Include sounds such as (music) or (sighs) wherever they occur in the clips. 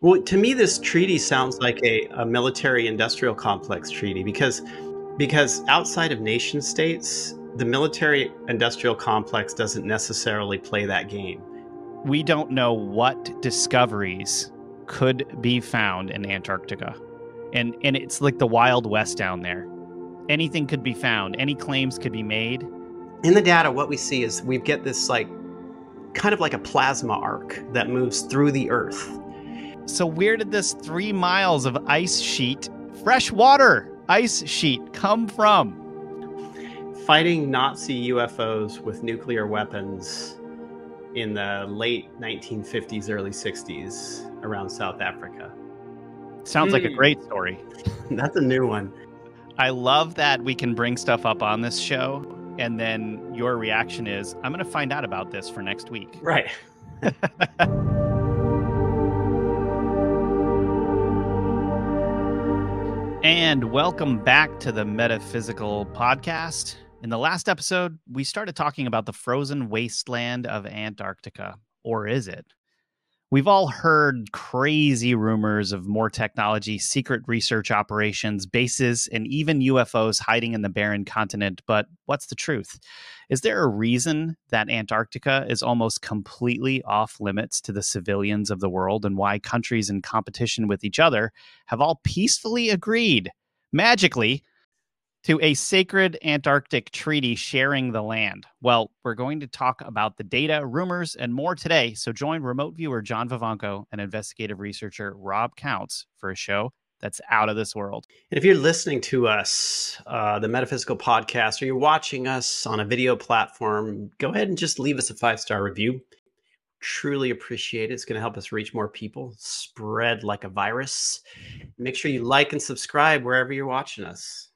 Well, to me, this treaty sounds like a, a military-industrial complex treaty because because outside of nation states, the military-industrial complex doesn't necessarily play that game. We don't know what discoveries could be found in Antarctica, and and it's like the Wild West down there. Anything could be found. Any claims could be made. In the data, what we see is we get this like kind of like a plasma arc that moves through the Earth so, where did this three miles of ice sheet, fresh water ice sheet, come from? Fighting Nazi UFOs with nuclear weapons in the late 1950s, early 60s around South Africa. Sounds like a hmm. great story. (laughs) That's a new one. I love that we can bring stuff up on this show, and then your reaction is, I'm going to find out about this for next week. Right. (laughs) And welcome back to the Metaphysical Podcast. In the last episode, we started talking about the frozen wasteland of Antarctica. Or is it? We've all heard crazy rumors of more technology, secret research operations, bases, and even UFOs hiding in the barren continent. But what's the truth? Is there a reason that Antarctica is almost completely off limits to the civilians of the world and why countries in competition with each other have all peacefully agreed, magically, to a sacred Antarctic treaty sharing the land? Well, we're going to talk about the data, rumors, and more today. So join remote viewer John Vivanco and investigative researcher Rob Counts for a show that's out of this world. And if you're listening to us, uh, the Metaphysical Podcast, or you're watching us on a video platform, go ahead and just leave us a five star review. Truly appreciate it. It's going to help us reach more people, spread like a virus. Make sure you like and subscribe wherever you're watching us.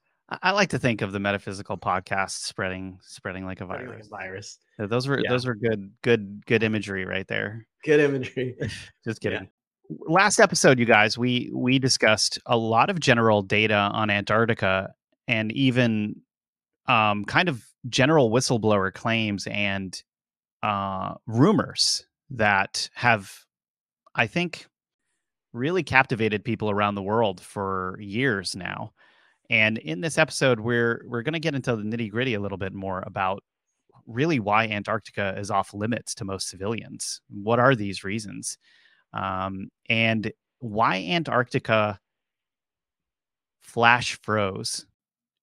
I like to think of the metaphysical podcast spreading spreading like a virus. Like a virus. Those were yeah. those were good good good imagery right there. Good imagery. (laughs) Just kidding. Yeah. Last episode, you guys, we we discussed a lot of general data on Antarctica and even um, kind of general whistleblower claims and uh, rumors that have, I think, really captivated people around the world for years now. And in this episode, we're we're going to get into the nitty gritty a little bit more about really why Antarctica is off limits to most civilians. What are these reasons? Um, and why Antarctica flash froze,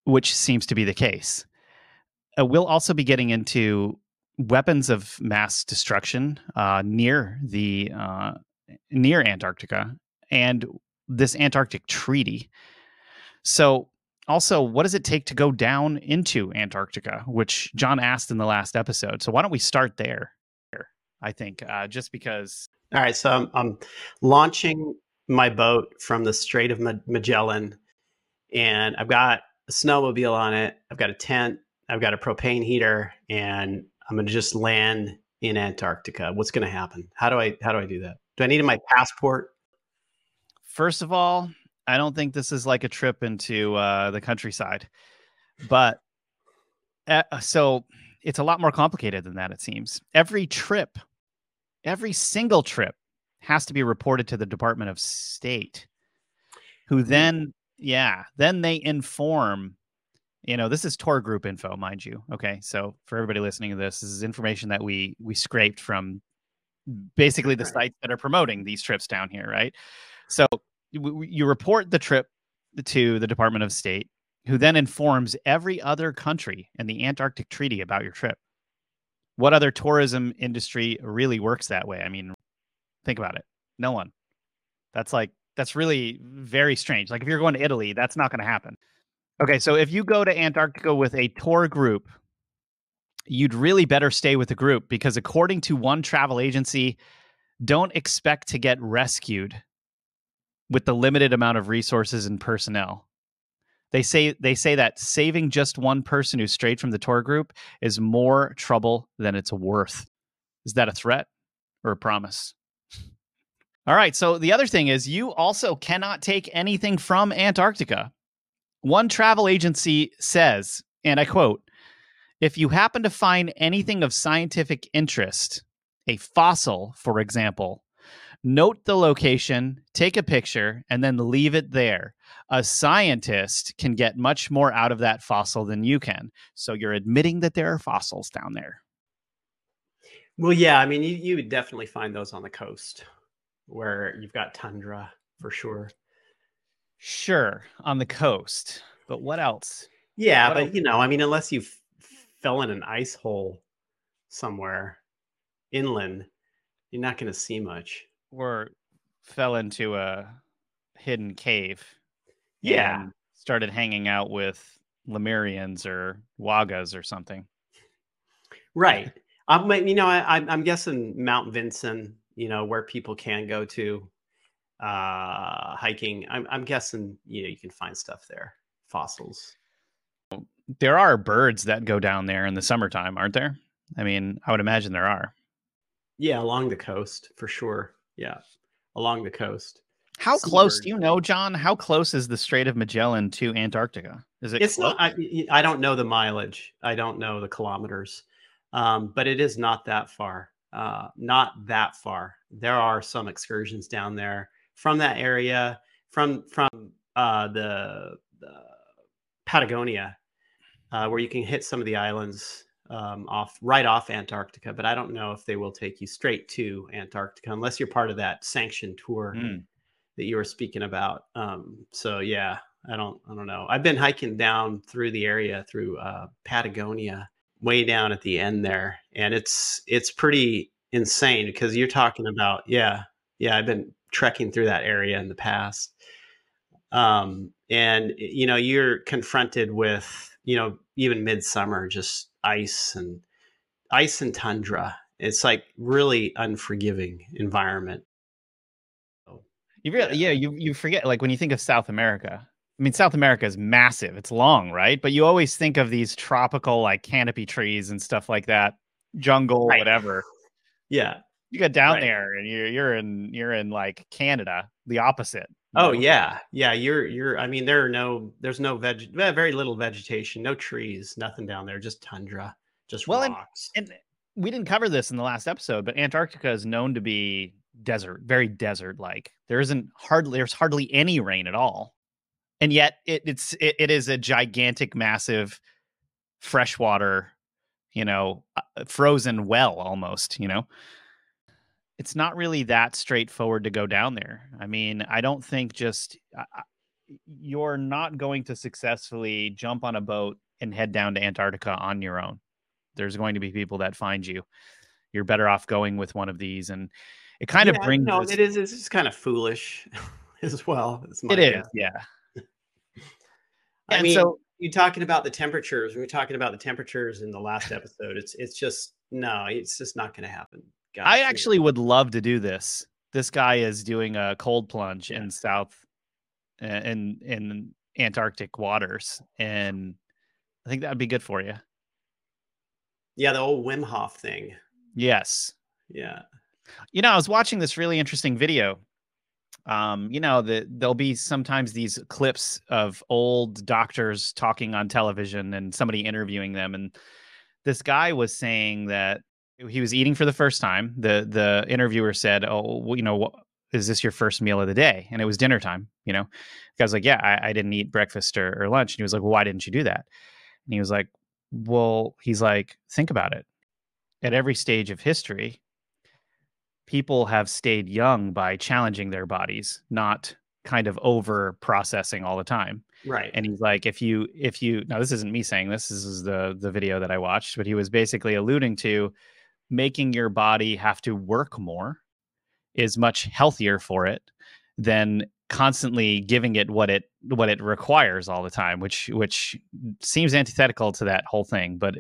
which seems to be the case. Uh, we'll also be getting into weapons of mass destruction uh, near the uh, near Antarctica and this Antarctic treaty. So also, what does it take to go down into Antarctica, which John asked in the last episode? So why don't we start there? I think uh, just because. All right, so I'm, I'm, launching my boat from the Strait of Magellan, and I've got a snowmobile on it. I've got a tent. I've got a propane heater, and I'm going to just land in Antarctica. What's going to happen? How do I how do I do that? Do I need my passport? First of all, I don't think this is like a trip into uh, the countryside, but uh, so it's a lot more complicated than that. It seems every trip, every single trip, has to be reported to the Department of State, who hmm. then, yeah, then they inform. You know, this is tour group info, mind you. Okay, so for everybody listening to this, this is information that we we scraped from basically the sites that are promoting these trips down here, right? So you report the trip to the Department of State, who then informs every other country in the Antarctic Treaty about your trip. What other tourism industry really works that way? I mean, think about it. No one. That's like that's really very strange. Like if you're going to Italy, that's not going to happen. Okay, so if you go to Antarctica with a tour group, you'd really better stay with the group because according to one travel agency, don't expect to get rescued with the limited amount of resources and personnel. They say they say that saving just one person who's strayed from the tour group is more trouble than it's worth. Is that a threat or a promise? All right, so the other thing is you also cannot take anything from Antarctica. One travel agency says, and I quote, if you happen to find anything of scientific interest, a fossil, for example, note the location, take a picture, and then leave it there. A scientist can get much more out of that fossil than you can. So you're admitting that there are fossils down there. Well, yeah, I mean, you, you would definitely find those on the coast where you've got tundra for sure. Sure, on the coast. But what else? Yeah, What but else? you know, I mean, unless you f- fell in an ice hole somewhere inland, you're not going to see much. Or fell into a hidden cave. Yeah. started hanging out with Lemurians or Wagas or something. Right. I'm, you know, I, I'm- I'm guessing Mount Vinson, you know, where people can go to uh, hiking. I'm, I'm guessing, you know, you can find stuff there, fossils. There are birds that go down there in the summertime, aren't there? I mean, I would imagine there are. Yeah, along the coast for sure. Yeah, along the coast. How close do you know, John? How close is the Strait of Magellan to Antarctica? Is it It's close? not. I, I don't know the mileage. I don't know the kilometers, um, but it is not that far. Uh, not that far. There are some excursions down there from that area, from from uh, the, the Patagonia, uh, where you can hit some of the islands um, off right off Antarctica. But I don't know if they will take you straight to Antarctica unless you're part of that sanctioned tour Mm. that you were speaking about. Um, so yeah, I don't, I don't know. I've been hiking down through the area through uh, Patagonia, way down at the end there, and it's it's pretty insane because you're talking about yeah, yeah. I've been trekking through that area in the past, um, and you know you're confronted with you know even midsummer just ice and ice and tundra. It's like really unforgiving environment. Oh, you really, Yeah. yeah, you you forget like when you think of South America. I mean, South America is massive. It's long, right? But you always think of these tropical like canopy trees and stuff like that, jungle, Right. whatever. Yeah. You get down Right. there and you're you're in you're in like Canada, the opposite. Oh yeah, yeah. You're you're. I mean, there are no. There's no veg. Very little vegetation. No trees. Nothing down there. Just tundra. Just Well, and- rocks. And we didn't cover this in the last episode, but Antarctica is known to be desert, very desert like. There isn't hardly there's hardly any rain at all. And yet it, it's it, it is a gigantic massive freshwater, you know, uh, frozen well almost, you know. It's not really that straightforward to go down there. I mean, I don't think just I- you're not going to successfully jump on a boat and head down to Antarctica on your own there's going to be people that find you. You're better off going with one of these, and it kind of brings. No, it is. It's just kind of foolish (laughs) as well. It is, yeah. I And mean, so- you're talking about the temperatures. We were talking about the temperatures in the last episode. It's it's just no. It's just not going to happen. Gosh, I actually would love to do this. This guy is doing a cold plunge Yeah. in South, uh, in in Antarctic waters, and I think that would be good for you. Yeah, the old Wim Hof thing. Yes, Yeah. you know, I was watching this really interesting video. Um, you know, that there'll be sometimes these clips of old doctors talking on television and somebody interviewing them, and this guy was saying that he was eating for the first time. the The interviewer said, "Oh, well, you know, what, is this your first meal of the day?" And it was dinner time. You know, the guy was like, "Yeah, I, I didn't eat breakfast or, or lunch." And he was like, "Well, why didn't you do that?" And he was like, "Well, he's like, think about it. At every stage of history, people have stayed young by challenging their bodies, not kind of over processing all the time. Right. And he's like, if you, if you, now this isn't me saying this, this is the the video that I watched, but he was basically alluding to making your body have to work more is much healthier for it than constantly giving it what it what it requires all the time which which seems antithetical to that whole thing but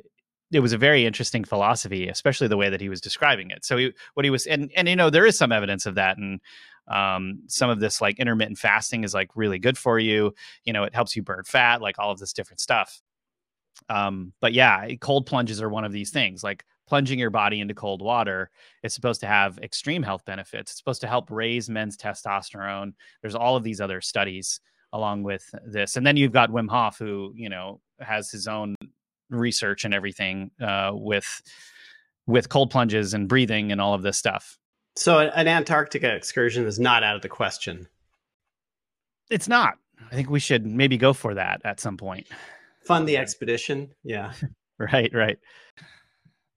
it was a very interesting philosophy especially the way that he was describing it. So he, what he was and and you know there is some evidence of that and um, some of this like intermittent fasting is like really good for you you know it helps you burn fat like all of this different stuff. Um, but yeah cold plunges are one of these things like plunging your body into cold water it's supposed to have extreme health benefits it's supposed to help raise men's testosterone there's all of these other studies along with this and then you've got wim hof who you know has his own research and everything uh, with with cold plunges and breathing and all of this stuff So an Antarctica excursion is not out of the question. It's not. I think we should maybe go for that at some point. Fund the expedition. Yeah. (laughs) right, right.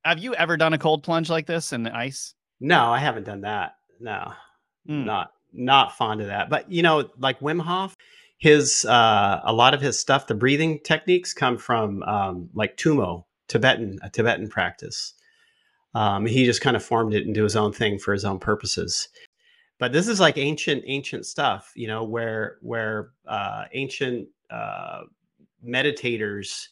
Have you ever done a cold plunge like this in the ice? No, I haven't done that. No. Mm. Not not fond of that. But you know, like Wim Hof, his uh a lot of his stuff, the breathing techniques come from um like Tumo, Tibetan, a Tibetan practice. Um, he just kind of formed it into his own thing for his own purposes. But this is like ancient, ancient stuff, you know, where where uh, ancient uh, meditators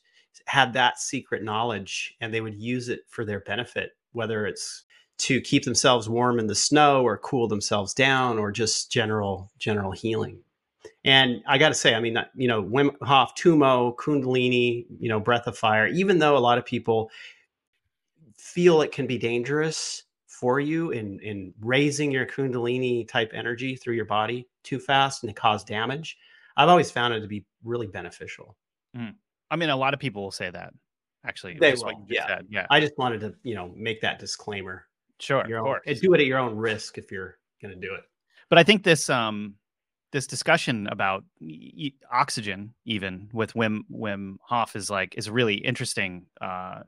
had that secret knowledge and they would use it for their benefit, whether it's to keep themselves warm in the snow or cool themselves down or just general general healing. And I got to say, I mean, you know, Wim Hof, Tumo, Kundalini, you know, Breath of Fire. Even though a lot of people feel it can be dangerous for you in in raising your Kundalini type energy through your body too fast and to cause damage, I've always found it to be really beneficial. Mm. I mean, a lot of people will say that. Actually, they will. yeah. Said. yeah. I just wanted to, you know, make that disclaimer. Sure, your of course. Do it at your own risk if you're going to do it. But I think this um this discussion about e- oxygen, even with Wim Wim Hof, is like is really interesting uh,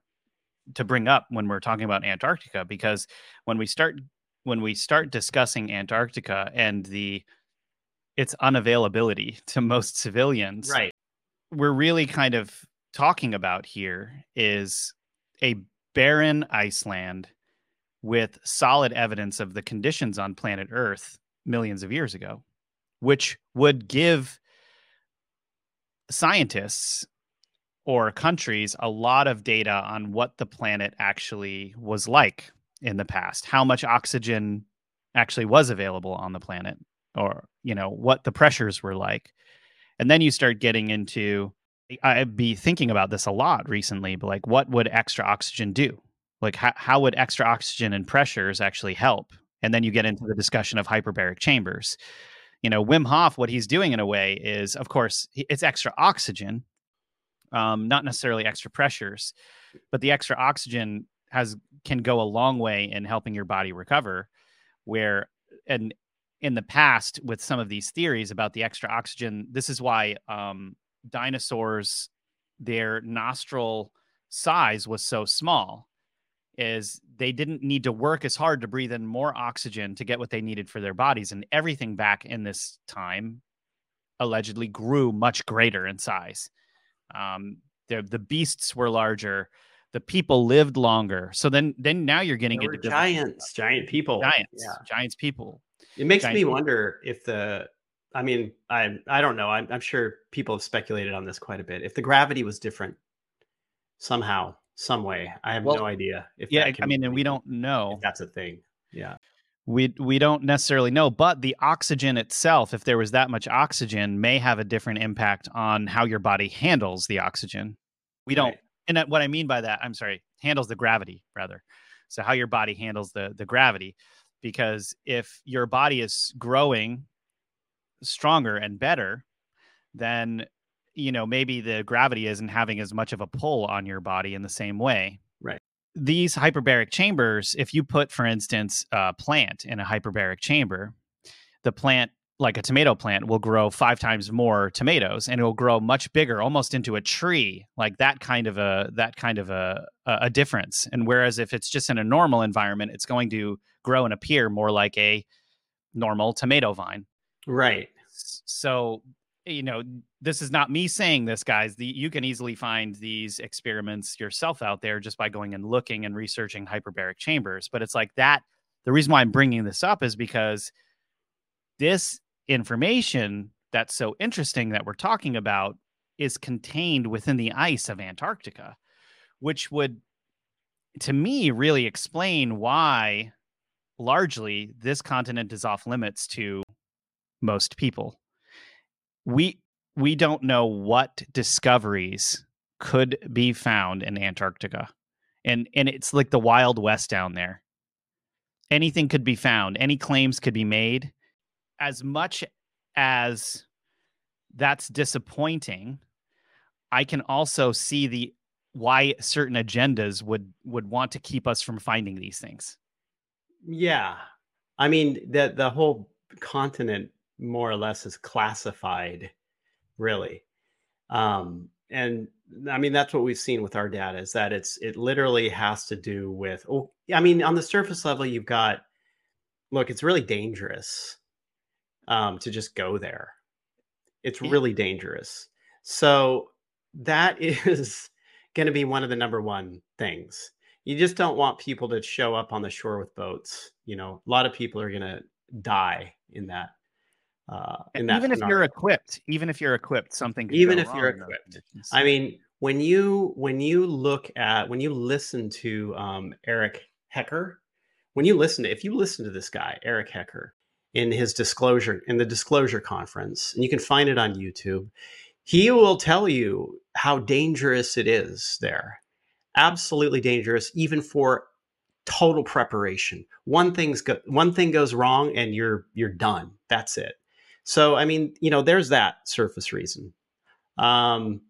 to bring up when we're talking about Antarctica because when we start when we start discussing Antarctica and the its unavailability (laughs) to most civilians, right? We're really kind of talking about here is a barren iceland with solid evidence of the conditions on planet Earth millions of years ago, which would give scientists or countries a lot of data on what the planet actually was like in the past, how much oxygen actually was available on the planet, or, you know, what the pressures were like. And then you start getting into, I'd be thinking about this a lot recently, but like, what would extra oxygen do? like how, how would extra oxygen and pressures actually help and then you get into the discussion of hyperbaric chambers you know wim hof what he's doing in a way is of course it's extra oxygen um, not necessarily extra pressures but the extra oxygen has can go a long way in helping your body recover where and in the past with some of these theories about the extra oxygen this is why um, dinosaurs their nostril size was so small is they didn't need to work as hard to breathe in more oxygen to get what they needed for their bodies and everything back in this time allegedly grew much greater in size. Um, the, the beasts were larger the people lived longer. So then then now you're getting into giants giant people. Giants yeah. giants people it makes me wonder if the i mean i i don't know I'm, I'm sure people have speculated on this quite a bit if the gravity was different somehow some way. I have well, no idea if yeah. I mean, and we don't know that's a thing. Yeah, we we don't necessarily know, but the oxygen itself, if there was that much oxygen, may have a different impact on how your body handles the oxygen. We don't, right. and what I mean by that, I'm sorry, handles the gravity rather. So how your body handles the the gravity, because if your body is growing stronger and better, then you know maybe the gravity isn't having as much of a pull on your body in the same way. Right. These hyperbaric chambers if you put for instance a plant in a hyperbaric chamber the plant like a tomato plant will grow five times more tomatoes and it will grow much bigger almost into a tree like that kind of a that kind of a a difference and whereas if it's just in a normal environment it's going to grow and appear more like a normal tomato vine right so you know, this is not me saying this, guys. The, you can easily find these experiments yourself out there just by going and looking and researching hyperbaric chambers. But it's like that. The reason why I'm bringing this up is because this information that's so interesting that we're talking about is contained within the ice of Antarctica, which would, to me, really explain why largely this continent is off limits to most people we we don't know what discoveries could be found in Antarctica. And and it's like the wild west down there. Anything could be found, any claims could be made. As much as that's disappointing, I can also see the why certain agendas would would want to keep us from finding these things. Yeah. I mean, the the whole continent more or less is classified, really. Um, and I mean, that's what we've seen with our data is that it's it literally has to do with. Oh, I mean, on the surface level, you've got look, it's really dangerous um, to just go there. It's really dangerous. So that (laughs) is going to be one of the number one things. You just don't want people to show up on the shore with boats. You know, a lot of people are going to die in that. Uh, in that even if you're equipped, even if you're equipped, something. Even if you're equipped, I mean, when you when you look at when you listen to um, Eric Hecker, when you listen to if you listen to this guy Eric Hecker in his disclosure in the disclosure conference, and you can find it on YouTube, he will tell you how dangerous it is there. Absolutely dangerous, even for total preparation. One thing's go- one thing goes wrong and you're you're done. That's it. So I mean, you know, there's that surface reason. Um,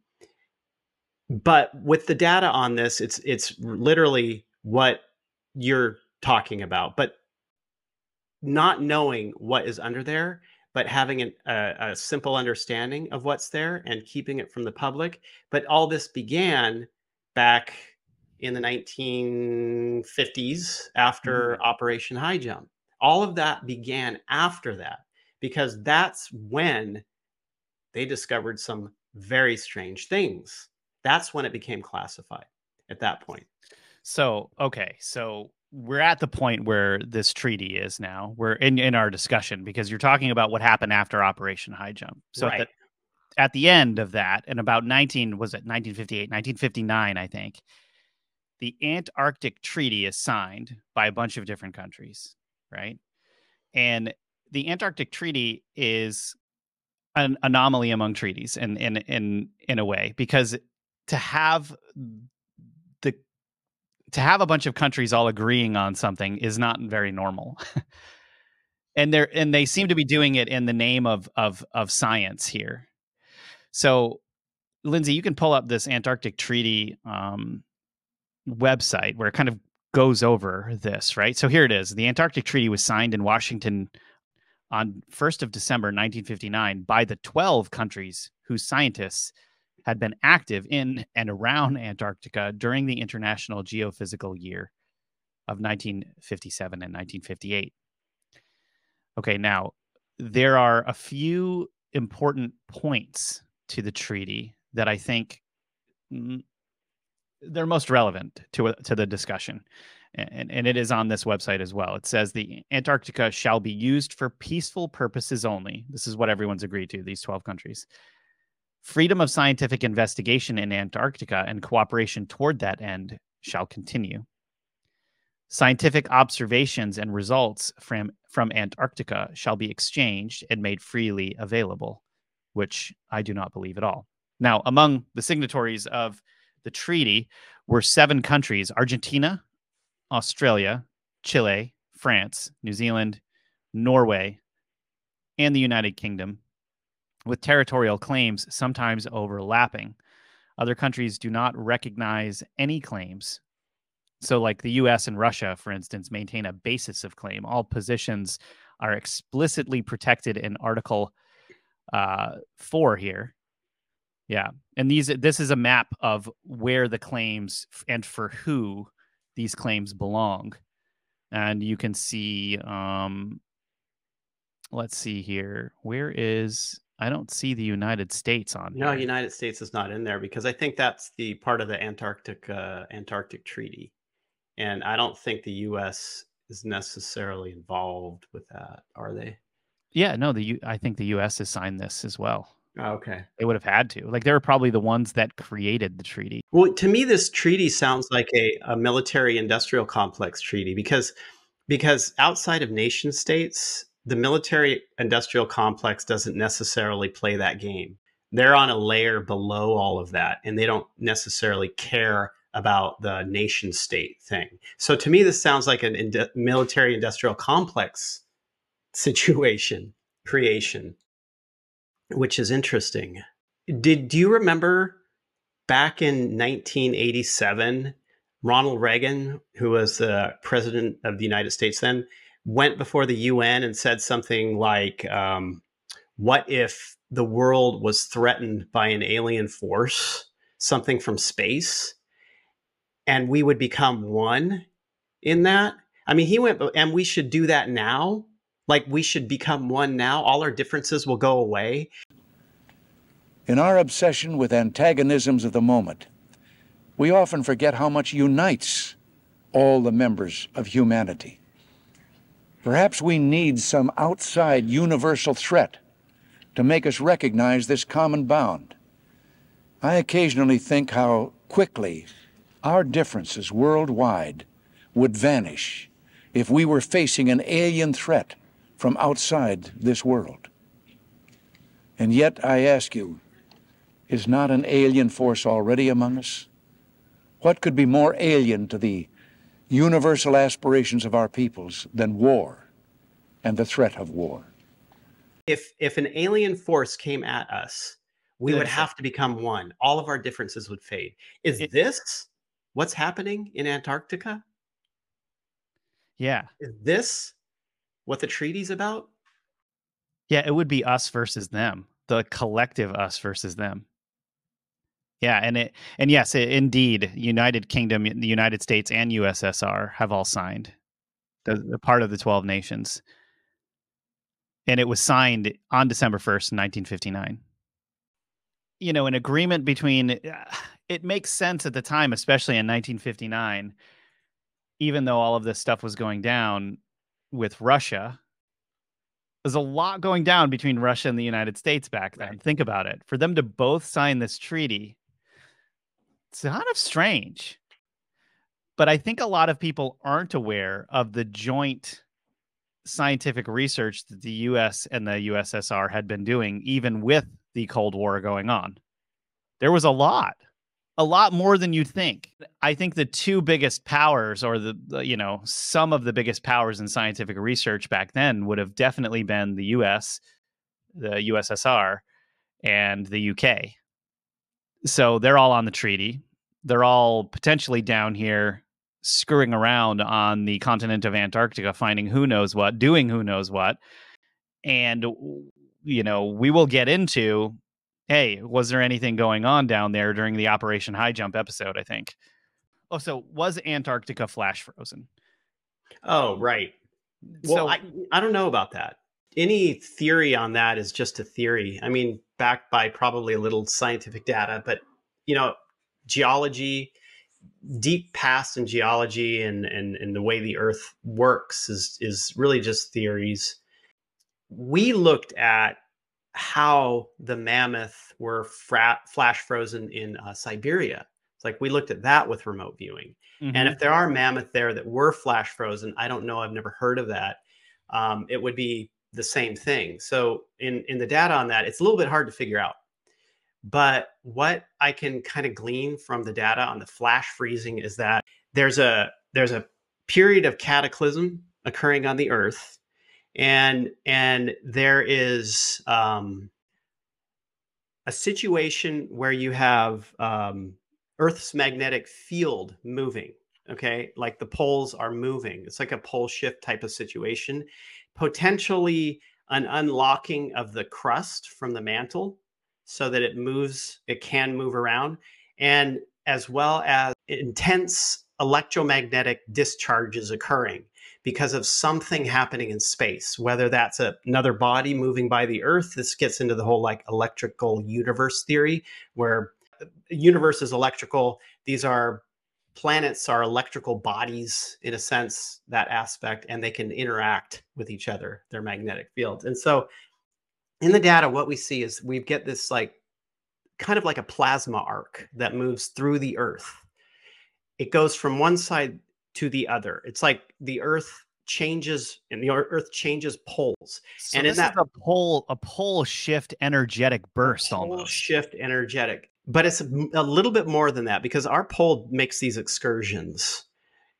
but with the data on this, it's it's literally what you're talking about. But not knowing what is under there but having an, a, a, simple understanding of what's there and keeping it from the public. But all this began back in the 1950s after mm-hmm. Operation Highjump. All of that began after that because that's when they discovered some very strange things. That's when it became classified at that point. So, okay. So we're at the point where this treaty is now. We're in in our discussion because you're talking about what happened after Operation Highjump. So right. at, the, at the end of that, and about 19 was it 1958, 1959, I think, the Antarctic Treaty is signed by a bunch of different countries, right? And the Antarctic Treaty is an anomaly among treaties in in in in a way because to have to have a bunch of countries all agreeing on something is not very normal. (laughs) and they're and they seem to be doing it in the name of of of science here. So, Lindsay, you can pull up this Antarctic Treaty um, website where it kind of goes over this, right? So here it is. The Antarctic Treaty was signed in Washington on 1st of December 1959 by the 12 countries whose scientists had been active in and around Antarctica during the International Geophysical Year of 1957 and 1958. Okay, now there are a few important points to the treaty that I think they're most relevant to to the discussion. And, and it is on this website as well. It says the Antarctica shall be used for peaceful purposes only. This is what everyone's agreed to, these 12 countries Freedom of scientific investigation in Antarctica and cooperation toward that end shall continue. Scientific observations and results from, from Antarctica shall be exchanged and made freely available, which I do not believe at all. Now, among the signatories of the treaty were seven countries Argentina, Australia, Chile, France, New Zealand, Norway, and the United Kingdom, with territorial claims sometimes overlapping. Other countries do not recognize any claims. So, like the US and Russia, for instance, maintain a basis of claim. All positions are explicitly protected in Article uh, 4 here. Yeah. And these this is a map of where the claims and for who these claims belong. And you can see um let's see here. Where is I don't see the United States on. No, here. United States is not in there because I think that's the part of the Antarctic uh, Antarctic Treaty, and I don't think the U.S. is necessarily involved with that. Are they? Yeah, no. The U- I think the U.S. has signed this as well. Oh, okay. They would have had to. Like they were probably the ones that created the treaty. Well, to me, this treaty sounds like a, a military industrial complex treaty because because outside of nation states, the military industrial complex doesn't necessarily play that game. They're on a layer below all of that, and they don't necessarily care about the nation state thing. So to me, this sounds like ind- military industrial complex situation creation, which is interesting. Did do you remember back in 1987, Ronald Reagan, who was the president of the United States then, went before the UN and said something like, um, "What if the world was threatened by an alien force, something from space, and we would become one in that?" I mean, he went, and we should do that now. Like we should become one now. All our differences will go away. In our obsession with antagonisms of the moment, we often forget how much unites all the members of humanity. Perhaps we need some outside universal threat to make us recognize this common bound. I occasionally think how quickly our differences worldwide would vanish if we were facing an alien threat from outside this world. And yet, I ask you, is not an alien force already among us? What could be more alien to the universal aspirations of our peoples than war and the threat of war? If if an alien force came at us, we would have to become one. All of our differences would fade. Is it, this what's happening in Antarctica? Yeah. Is this what the treaty's about? Yeah, it would be us versus them, the collective us versus them. Yeah, and it and yes, it, indeed, United Kingdom, the United States, and USSR have all signed the, the part of the twelve nations, and it was signed on December first, nineteen fifty nine. You know, an agreement between (sighs) it makes sense at the time, especially in nineteen fifty nine, even though all of this stuff was going down with Russia. There's a lot going down between Russia and the United States back then. Right. Think about it. For them to both sign this treaty it's kind of strange. But I think a lot of people aren't aware of the joint scientific research that the US and the USSR had been doing, even with the Cold War going on. There was a lot, a lot more than you'd think. I think the two biggest powers, or the, the you know, some of the biggest powers in scientific research back then would have definitely been the US, the USSR, and the UK so they're all on the treaty. They're all potentially down here screwing around on the continent of Antarctica, finding who knows what, doing who knows what. And, you know, we will get into hey, was there anything going on down there during the Operation Highjump episode? I think. Oh, so was Antarctica flash frozen? Oh, right. Well, so, I, I don't know about that. Any theory on that is just a theory. I mean, backed by probably a little scientific data, but you know, geology, deep past in geology and, and, and the way the earth works is, is really just theories. We looked at how the mammoth were fra- flash frozen in uh, Siberia. It's like we looked at that with remote viewing. Mm-hmm. And if there are mammoth there that were flash frozen, I don't know, I've never heard of that. Um, it would be the same thing. So in in the data on that, it's a little bit hard to figure out. But what I can kind of glean from the data on the flash freezing is that there's a there's a period of cataclysm occurring on the Earth, and and there is um, a situation where you have um, Earth's magnetic field moving. Okay, like the poles are moving. It's like a pole shift type of situation, potentially an unlocking of the crust from the mantle so that it moves, it can move around, and as well as intense electromagnetic discharges occurring because of something happening in space, whether that's a, another body moving by the Earth. This gets into the whole like electrical universe theory, where the universe is electrical. These are planets are electrical bodies in a sense that aspect and they can interact with each other their magnetic fields. And so in the data what we see is we get this like kind of like a plasma arc that moves through the earth. It goes from one side to the other. It's like the earth changes and the earth changes poles. So and in that a pole a pole shift energetic burst pole almost. shift energetic but it's a little bit more than that because our pole makes these excursions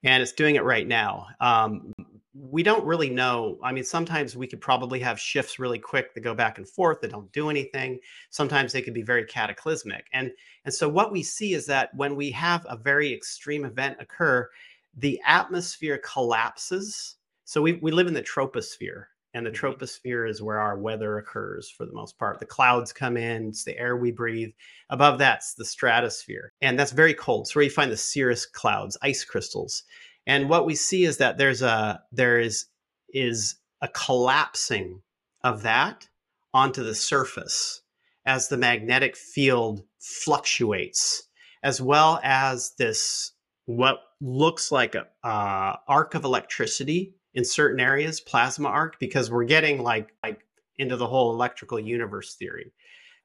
and it's doing it right now. Um, we don't really know. I mean, sometimes we could probably have shifts really quick that go back and forth that don't do anything. Sometimes they could be very cataclysmic. And, and so what we see is that when we have a very extreme event occur, the atmosphere collapses So we we live in the troposphere, and the Mhm. troposphere is where our weather occurs for the most part. The clouds come in, it's the air we breathe. Above that's the stratosphere, and that's very cold. So where you find the cirrus clouds, ice crystals, and what we see is that there's a there is is a collapsing of that onto the surface as the magnetic field fluctuates, as well as this what looks like a uh, arc of electricity in certain areas, plasma arc, because we're getting like like into the whole electrical universe theory,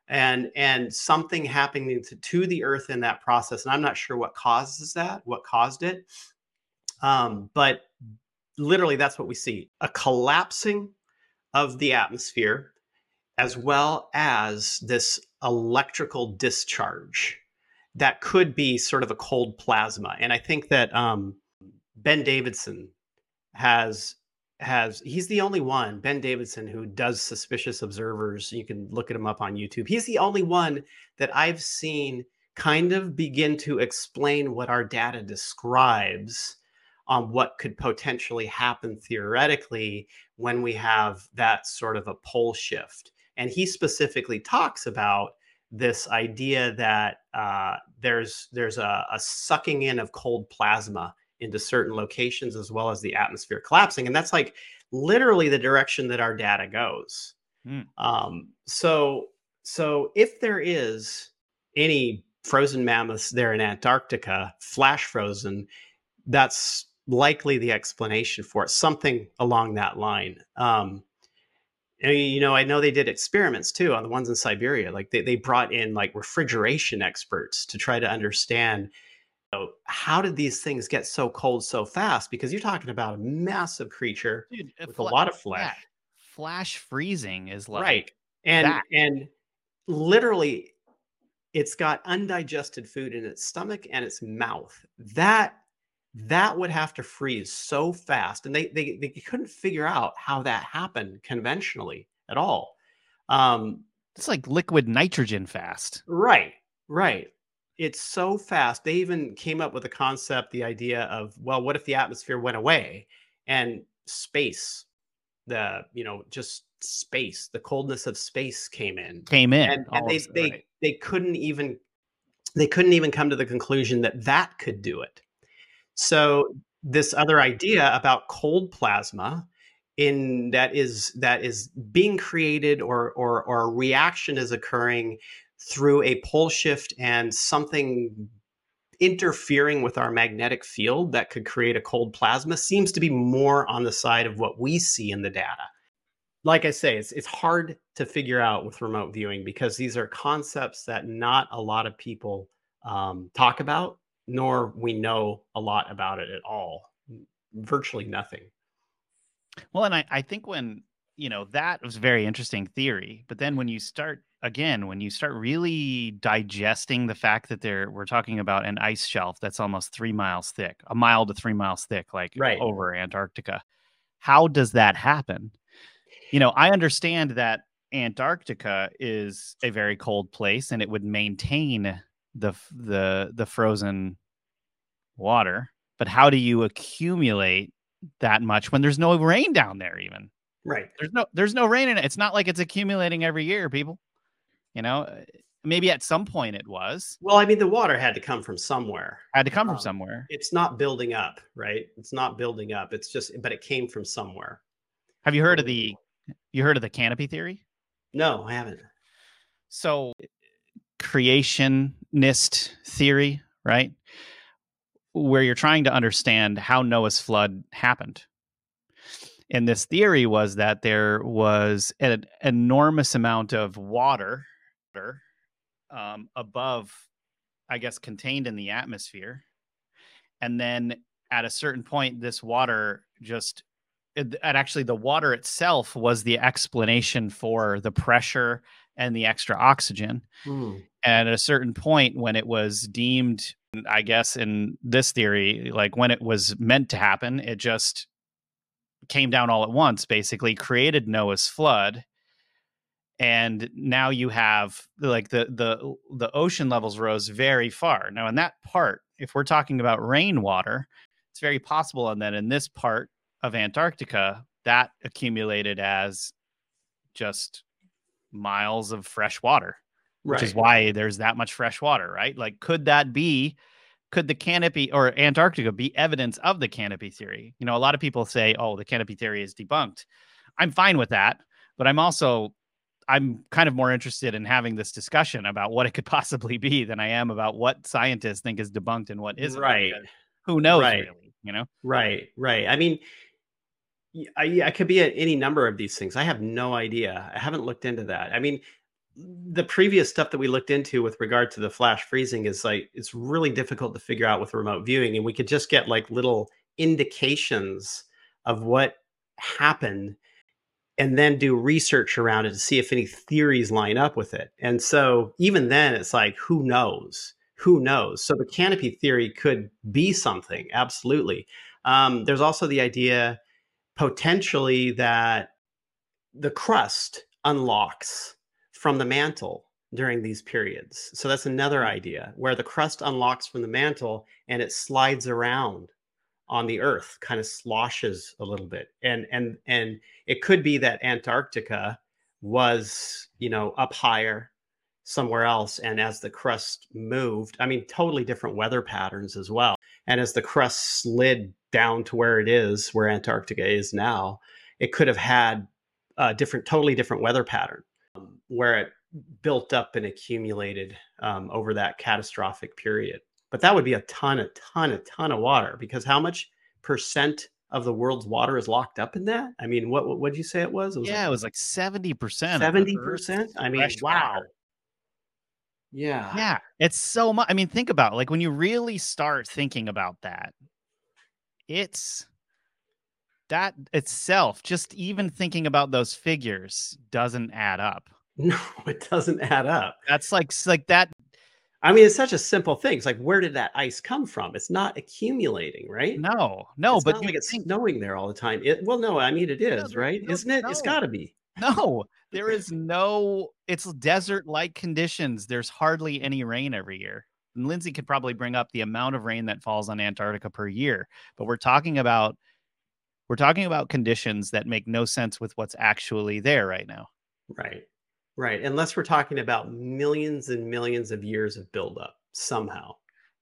and and something happening to, to the Earth in that process, and I'm not sure what causes that, what caused it, um, but literally that's what we see: a collapsing of the atmosphere, as well as this electrical discharge that could be sort of a cold plasma. And I think that um, Ben Davidson has has he's the only one ben davidson who does suspicious observers. You can look at him up on youtube. He's the only one that i've seen kind of begin to explain what our data describes on what could potentially happen theoretically when we have that sort of a pole shift. And he specifically talks about this idea that uh, there's there's a, a sucking in of cold plasma into certain locations as well as the atmosphere collapsing and that's like literally the direction that our data goes Hmm. um, so so if there is any frozen mammoths there in antarctica flash frozen that's likely the explanation for it something along that line um, and, you know i know they did experiments too on the ones in siberia like they, they brought in like refrigeration experts to try to understand know, how did these things get so cold so fast because you're talking about a massive creature Dude, with a fla- lot of flesh Flash freezing is like right and that. and literally it's got undigested food in its stomach and its mouth that that would have to freeze so fast and they they, they couldn't figure out how that happened conventionally at all um it's like liquid nitrogen fast. Right, right. It's so fast. They even came up with the concept, the idea of, well, what if the atmosphere went away and space, the, you know, just space, the coldness of space came in. Came in. And, and they, they, right. they couldn't even, they couldn't even come to the conclusion that that could do it. So this other idea about cold plasma in that is that is being created or or or a reaction is occurring through a pole shift and something interfering with our magnetic field that could create a cold plasma seems to be more on the side of what we see in the data. Like I say, it's it's hard to figure out with remote viewing because these are concepts that not a lot of people um, talk about, nor we know a lot about it at all. Virtually nothing. Well, and I, I think when you know that was a very interesting theory, but then when you start again, when you start really digesting the fact that there we're talking about an ice shelf that's almost three miles thick, a mile to three miles thick, like Right. over Antarctica. How does that happen? You know, I understand that Antarctica is a very cold place and it would maintain the the the frozen water, but how do you accumulate that much when there's no rain down there even? Right. There's no there's no rain in it. It's not like it's accumulating every year, people. You know, Uh, maybe at some point it was. Well, I mean, the water had to come from somewhere. Had to come from Um, somewhere. It's not building up, right? It's not building up. It's just, but it came from somewhere. Have you heard of the you heard of the canopy theory? No, I haven't. So creationist theory, right? Where you're trying to understand how Noah's flood happened. And this theory was that there was an enormous amount of water um, above, I guess, contained in the atmosphere. And then at a certain point, this water just, it, and actually, the water itself was the explanation for the pressure and the extra oxygen. Hmm. And at a certain point, when it was deemed, I guess, in this theory, like when it was meant to happen, it just came down all at once, basically created Noah's flood. And now you have like the the the ocean levels rose very far. Now in that part, if we're talking about rainwater, it's very possible and then in this part of Antarctica, that accumulated as just miles of fresh water, which is why there's that much fresh water, right? Like, could that be? Could the canopy or Antarctica be evidence of the canopy theory? You know, a lot of people say, "Oh, the canopy theory is debunked." I'm fine with that, but I'm also I'm kind of more interested in having this discussion about what it could (laughs) possibly be than I am about what scientists think is debunked and what isn't. Right. Who knows? Right. Really, you know. Right. Right. I mean, I, I could be at any number of these things. I have no idea. I haven't looked into that. I mean, the previous stuff that we looked into with regard to the flash freezing is like it's really difficult to figure out with remote viewing, and we could just get like little indications of what happened and then do research around it to see if any theories line up with it. And so even then it's like who knows? Who knows? So the canopy theory could be something, absolutely. Um, there's also the idea potentially that the crust unlocks from the mantle during these periods. So that's another idea where the crust unlocks from the mantle and it slides around on the earth kind of sloshes a little bit. And and and it could be that antarctica was you know up higher somewhere else and as the crust moved i mean totally different weather patterns as well. And as the crust slid down to where it is where antarctica is now it could have had a different totally different weather pattern where it built up and accumulated um, over that catastrophic period but that would be a ton, a ton, a ton of water because how much percent of the world's water is locked up in that? I mean, what what did you say it was? It was yeah, like, it was like seventy percent. Seventy percent. I mean, wow. Water. Yeah. Yeah. It's so much. I mean, think about it. like when you really start thinking about that, it's that itself, just even thinking about those figures doesn't add up. (laughs) No, it doesn't add up. That's like like that I mean, it's such a simple thing. It's like, where did that ice come from? It's not accumulating, right? No, no, it's but not like it's think... snowing there all the time. It, well, no, I mean, it is, no, right? No, Isn't it? No. It's got to be. No, there is no. It's desert-like conditions. There's hardly any rain every year. And Lindsay could probably bring up the amount of rain that falls on Antarctica per year, but we're talking about we're talking about conditions that make no sense with what's actually there right now. Right. Right. Unless we're talking about millions and millions of years of buildup somehow.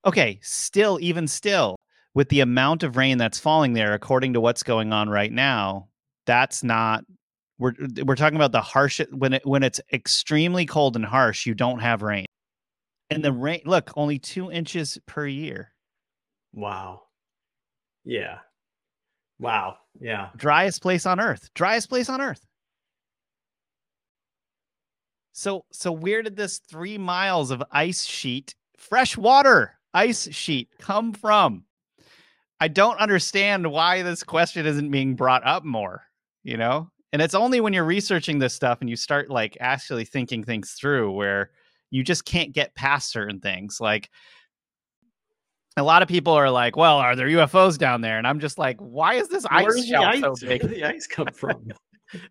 Okay. Still, even still, with the amount of rain that's falling there, according to what's going on right now, that's not. We're we're talking about the harsh when it when it's extremely cold and harsh, you don't have rain. And the rain, look, only two inches per year. Wow. Yeah. Wow. Yeah. Driest place on earth. Driest place on earth. So so where did this three miles of ice sheet, fresh water ice sheet come from? I don't understand why this question isn't being brought up more, you know? And it's only when you're researching this stuff and you start like actually thinking things through where you just can't get past certain things. Like a lot of people are like, "Well, are there UFOs down there?" And I'm just like, "Why is this ice shelf so (laughs) big? Where the ice come from?"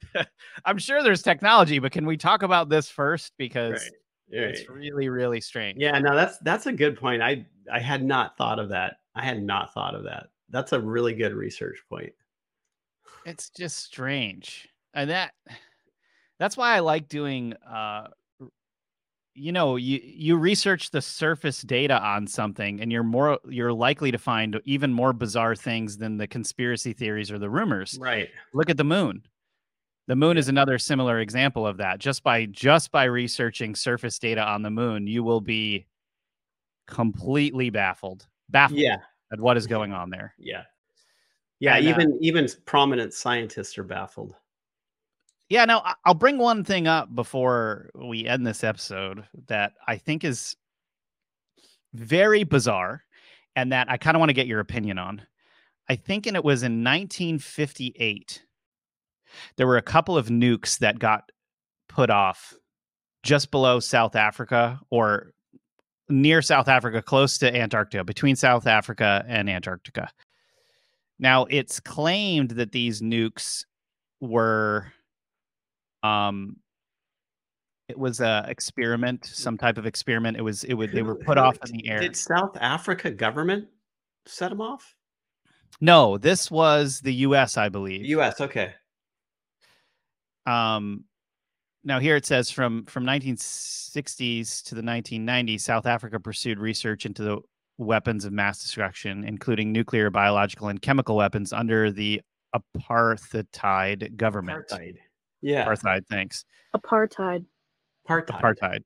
(laughs) I'm sure there's technology, but can we talk about this first because right. Right. it's really really strange. Yeah, no, that's that's a good point. I I had not thought of that. I had not thought of that. That's a really good research point. It's just strange. And that (sighs) that's why I like doing uh you know you you research the surface data on something and you're more you're likely to find even more bizarre things than the conspiracy theories or the rumors right look at the moon the moon is another similar example of that. Just by just by researching surface data on the moon, you will be completely baffled, baffled yeah. at what is going on there. Yeah. Yeah, and, even uh, even prominent scientists are baffled. Yeah, now I'll bring one thing up before we end this episode that I think is very bizarre and that I kind of want to get your opinion on. I think and it was in 1958 there were a couple of nukes that got put off just below South Africa or near South Africa, close to Antarctica, between South Africa and Antarctica. Now, it's claimed that these nukes were um it was a experiment, some type of experiment. It was it would they were put off in the air. Did South Africa government set them off? No, this was the U.S. I believe. U.S. Okay. Um, now here it says from from 1960s to the 1990s, South Africa pursued research into the weapons of mass destruction, including nuclear, biological, and chemical weapons under the apartheid government. Apartheid. Yeah. Apartheid. Thanks. Apartheid. Apartheid. Apartheid.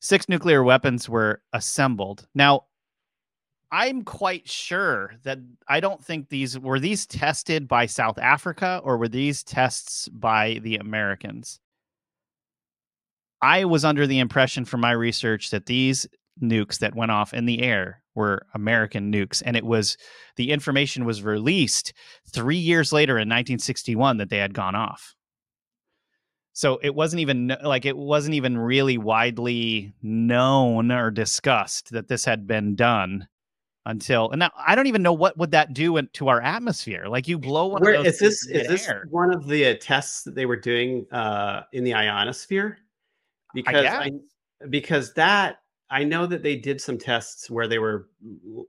Six nuclear weapons were assembled. Now, I'm quite sure that I don't think these were these tested by South Africa or were these tests by the Americans. I was under the impression from my research that these nukes that went off in the air were American nukes. And it was the information was released three years later in 1961 that they had gone off. So it wasn't even like it wasn't even really widely known or discussed that this had been done until and now I don't even know what would that do to our atmosphere. Like you blow one Where, of those is this is this air. one of the uh, tests that they were doing uh, in the ionosphere? Because I, because that I know that they did some tests where they were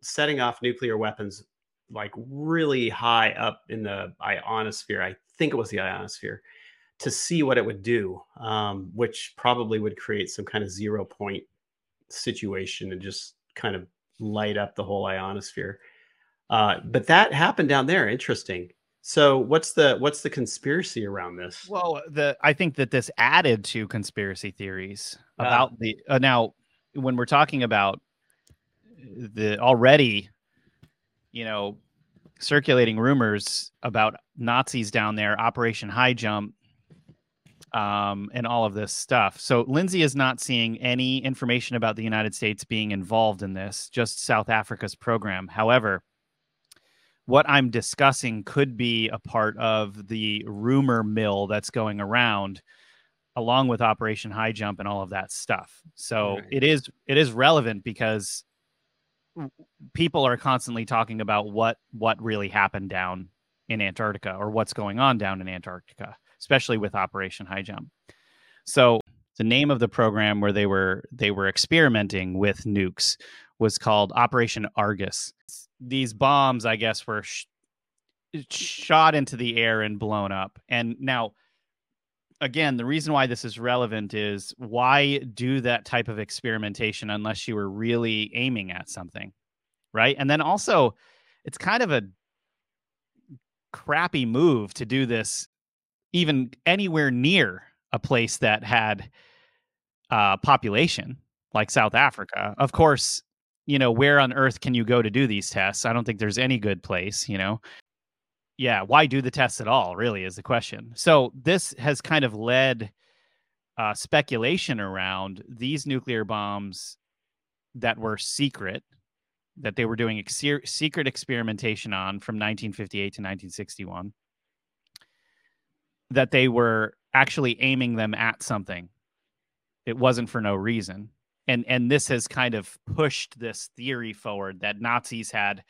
setting off nuclear weapons like really high up in the ionosphere. I think it was the ionosphere to see what it would do, um, which probably would create some kind of zero point situation and just kind of light up the whole ionosphere. Uh, but that happened down there. Interesting. So what's the what's the conspiracy around this? Well, the I think that this added to conspiracy theories about the uh, now when we're talking about the already, you know, circulating rumors about Nazis down there, Operation Highjump, um, and all of this stuff. So Lindsay is not seeing any information about the United States being involved in this, just South Africa's program. However, what I'm discussing could be a part of the rumor mill that's going around along with Operation Highjump and all of that stuff. So right. it is it is relevant because people are constantly talking about what what really happened down in Antarctica or what's going on down in Antarctica, especially with Operation Highjump. So the name of the program where they were they were experimenting with nukes was called Operation Argus. These bombs, I guess, were sh- shot into the air and blown up. And now again, the reason why this is relevant is why do that type of experimentation unless you were really aiming at something, right? And then also, it's kind of a crappy move to do this even anywhere near a place that had uh, population like South Africa. Of course, you know, where on earth can you go to do these tests? I don't think there's any good place, you know yeah, why do the tests at all? Really, is the question. So this has kind of led uh, speculation around these nuclear bombs that were secret, that they were doing ex- secret experimentation on from 1958 to 1961, that they were actually aiming them at something. It wasn't for no reason. And and this has kind of pushed this theory forward that Nazis had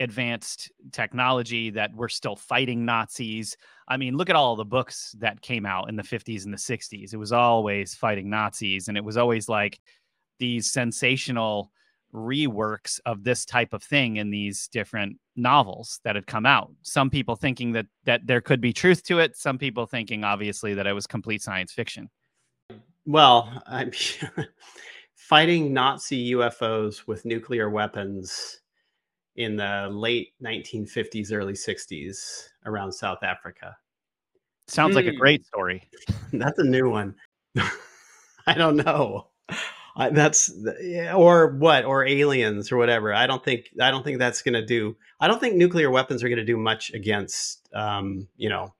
advanced technology that we're still fighting Nazis. I mean, look at all the books that came out in the 50s and the 60s. It was always fighting Nazis, and it was always like these sensational reworks of this type of thing in these different novels that had come out. Some people thinking that that there could be truth to it, some people thinking obviously that it was complete science fiction. Well, I'm (laughs) fighting Nazi UFOs with nuclear weapons in the late 1950s, early 60s around South Africa. Sounds like a hmm. great story. (laughs) That's a new one. (laughs) I don't know. That's or what or aliens or whatever. I don't think I don't think that's going to do. I don't think nuclear weapons are going to do much against um, you know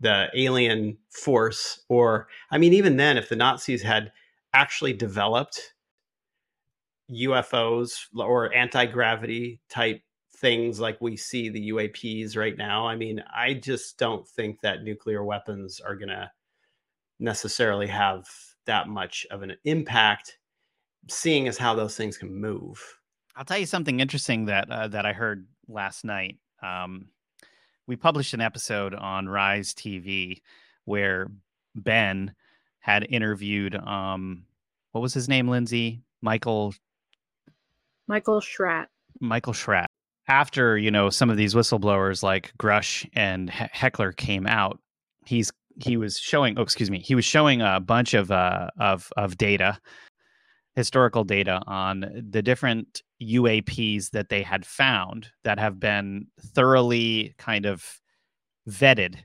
the alien force or I mean even then if the Nazis had actually developed UFOs or anti gravity type things like we see the UAPs right now. I mean, I just don't think that nuclear weapons are going to necessarily have that much of an impact, seeing as how those things can move. I'll tell you something interesting that uh, that I heard last night. Um, we published an episode on Rise TV where Ben had interviewed um, what was his name, Lindsay? Michael Michael Schratt. Michael Schratt. after you know some of these whistleblowers like Grusch and he- Heckler came out, he's he was showing. Oh, excuse me. He was showing a bunch of uh, of of data, historical data on the different UAPs that they had found that have been thoroughly kind of vetted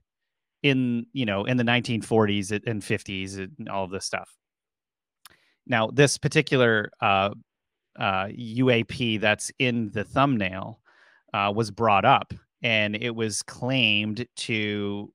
in you know in the 1940s and 50s and all of this stuff. Now, this particular uh, uh, UAP that's in the thumbnail uh, was brought up, and it was claimed to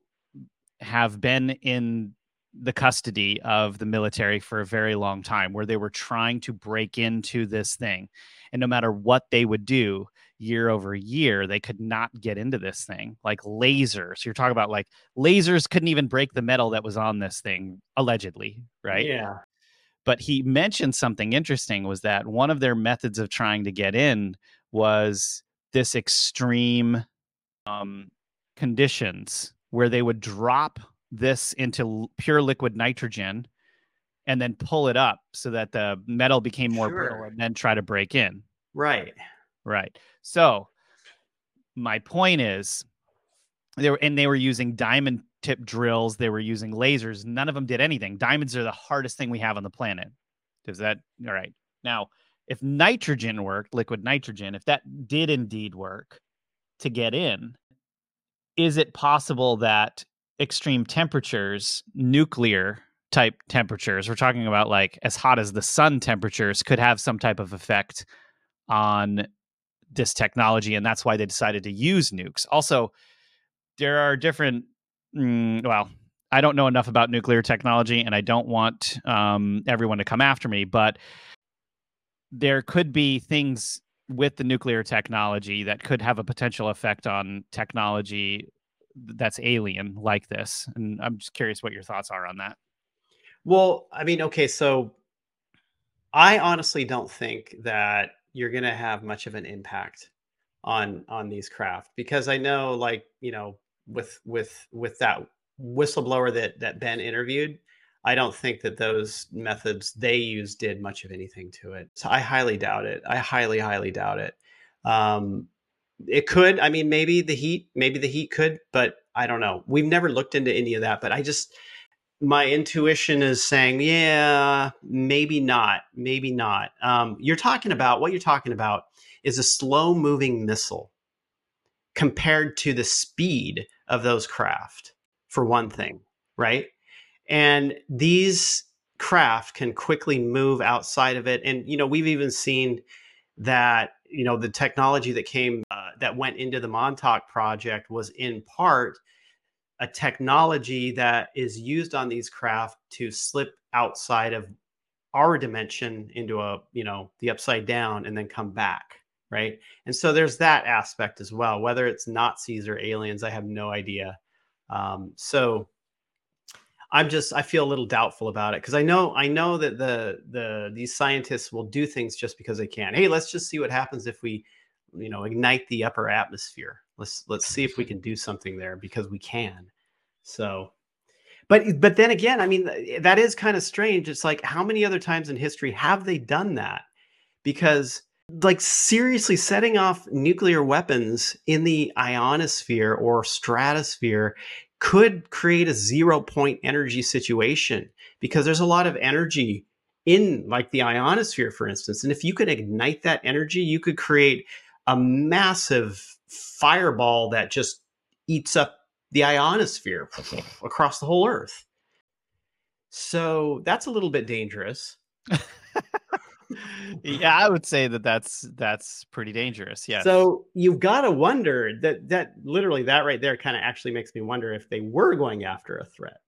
have been in the custody of the military for a very long time, where they were trying to break into this thing. And no matter what they would do year over year, they could not get into this thing. Like lasers, you're talking about like lasers couldn't even break the metal that was on this thing, allegedly, right? Yeah. But he mentioned something interesting was that one of their methods of trying to get in was this extreme um, conditions where they would drop this into pure liquid nitrogen and then pull it up so that the metal became more sure. brittle and then try to break in. Right. Right. So my point is they were and they were using diamond tip drills, they were using lasers. None of them did anything. Diamonds are the hardest thing we have on the planet. Does that all right? Now, if nitrogen worked, liquid nitrogen, if that did indeed work to get in, is it possible that extreme temperatures, nuclear type temperatures, we're talking about like as hot as the sun temperatures, could have some type of effect on this technology? And that's why they decided to use nukes. Also, there are different, mm, well, I don't know enough about nuclear technology and I don't want um, everyone to come after me, but there could be things with the nuclear technology that could have a potential effect on technology that's alien like this. And I'm just curious what your thoughts are on that. Well, I mean, okay, so I honestly don't think that you're going to have much of an impact on on these craft because I know like, you know, with with with that whistleblower that that Ben interviewed, I don't think that those methods they used did much of anything to it. So I highly doubt it. I highly, highly doubt it. Um, it could. I mean, maybe the heat, maybe the heat could, but I don't know. We've never looked into any of that. But I just, my intuition is saying, yeah, maybe not, maybe not. Um, you're talking about what you're talking about is a slow moving missile compared to the speed of those craft, for one thing, right? And these craft can quickly move outside of it. And, you know, we've even seen that, you know, the technology that came, uh, that went into the Montauk project was in part a technology that is used on these craft to slip outside of our dimension into a, you know, the upside down and then come back. Right. And so there's that aspect as well. Whether it's Nazis or aliens, I have no idea. Um, so, I'm just I feel a little doubtful about it because I know I know that the the these scientists will do things just because they can. Hey, let's just see what happens if we, you know, ignite the upper atmosphere. Let's let's see if we can do something there because we can. So, but but then again, I mean eh, that is kind of strange. It's like how many other times in history have they done that? Because like seriously setting off nuclear weapons in the ionosphere or stratosphere could create a zero point energy situation because there's a lot of energy in like the ionosphere for instance. And if you could ignite that energy you could create a massive fireball that just eats up the ionosphere across the whole earth. So that's a little bit dangerous (laughs) (laughs) yeah, I would say that that's that's pretty dangerous. Yeah. So you've got to wonder that that literally that right there kind of actually makes me wonder if they were going after a threat,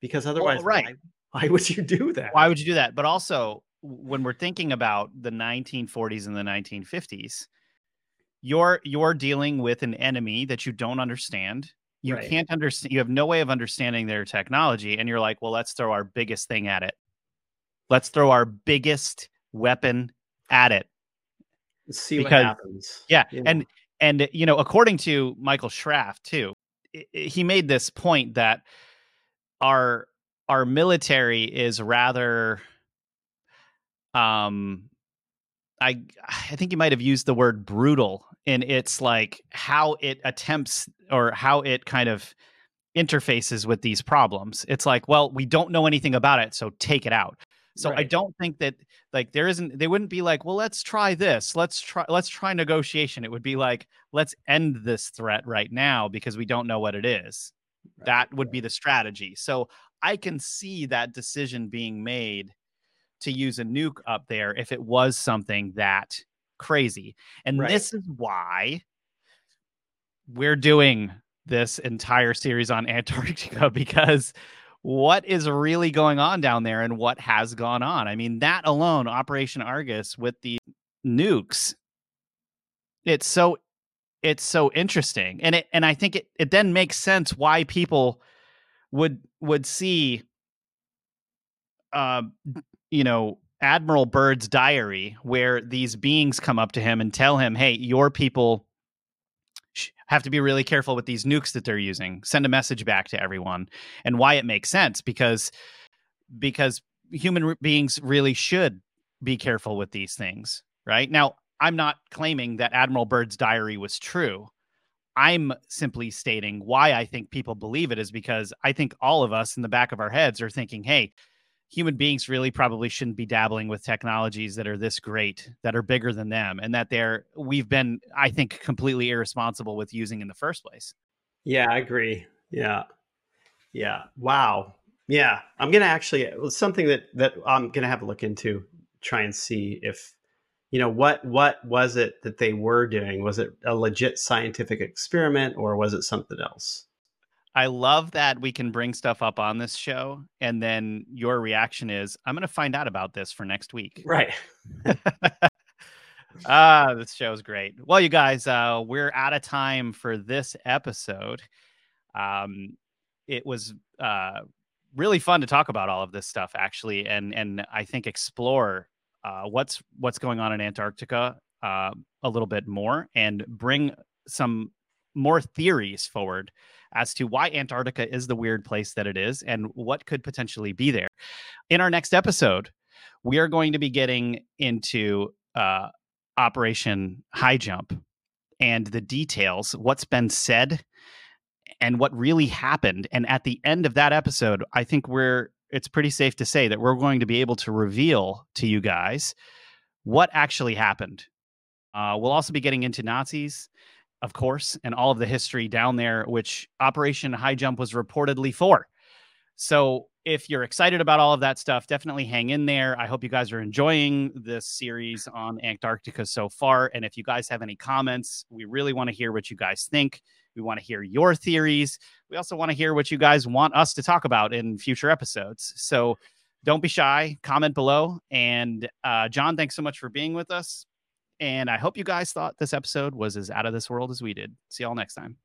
because oh, otherwise, well, right? Why, why would you do that? Why would you do that? But also, when we're thinking about the 1940s and the 1950s, you're you're dealing with an enemy that you don't understand. You right. can't understand. You have no way of understanding their technology, and you're like, well, let's throw our biggest thing at it. Let's throw our biggest weapon at it. Let's see because, what happens. Yeah, yeah, and and you know, according to Michael Schratt too, he made this point that our our military is rather um I I think you might have used the word brutal in its like how it attempts or how it kind of interfaces with these problems. It's like, well, we don't know anything about it, so take it out. So right. I don't think that like there isn't they wouldn't be like, well, let's try this. Let's try let's try negotiation. It would be like, let's end this threat right now because we don't know what it is. Right. That would be the strategy. So I can see that decision being made to use a nuke up there if it was something that crazy. And right. this is why we're doing this entire series on Antarctica (laughs) because what is really going on down there and what has gone on. I mean, that alone, Operation Argus with the nukes, it's so it's so interesting. And it and I think it, it then makes sense why people would would see uh you know Admiral Byrd's diary where these beings come up to him and tell him, "Hey, your people have to be really careful with these nukes that they're using. Send a message back to everyone." And why it makes sense because because human beings really should be careful with these things, right? Now, I'm not claiming that Admiral Byrd's diary was true. I'm simply stating why I think people believe it is because I think all of us in the back of our heads are thinking, hey, human beings really probably shouldn't be dabbling with technologies that are this great, that are bigger than them, and that they're we've been, I think, completely irresponsible with using in the first place. Yeah, I agree. Yeah. Yeah. Wow. Yeah. I'm gonna actually something that that I'm gonna have a look into, try and see if you know what what was it that they were doing was it a legit scientific experiment or was it something else i love that we can bring stuff up on this show and then your reaction is i'm going to find out about this for next week. Right. (laughs) Ah this show is great. Well you guys uh we're out of time for this episode. Um it was uh really fun to talk about all of this stuff actually and and i think explore uh, what's what's going on in Antarctica uh, a little bit more and bring some more theories forward as to why Antarctica is the weird place that it is and what could potentially be there. In our next episode, we are going to be getting into uh, Operation Highjump and the details, what's been said, and what really happened. And at the end of that episode, I think we're it's pretty safe to say that we're going to be able to reveal to you guys what actually happened. Uh, we'll also be getting into Nazis, of course, and all of the history down there, which Operation Highjump was reportedly for. So, if you're excited about all of that stuff, definitely hang in there. I hope you guys are enjoying this series on Antarctica so far. And if you guys have any comments, we really want to hear what you guys think. We want to hear your theories. We also want to hear what you guys want us to talk about in future episodes. So don't be shy, comment below. And uh, John, thanks so much for being with us. And I hope you guys thought this episode was as out of this world as we did. See y'all next time.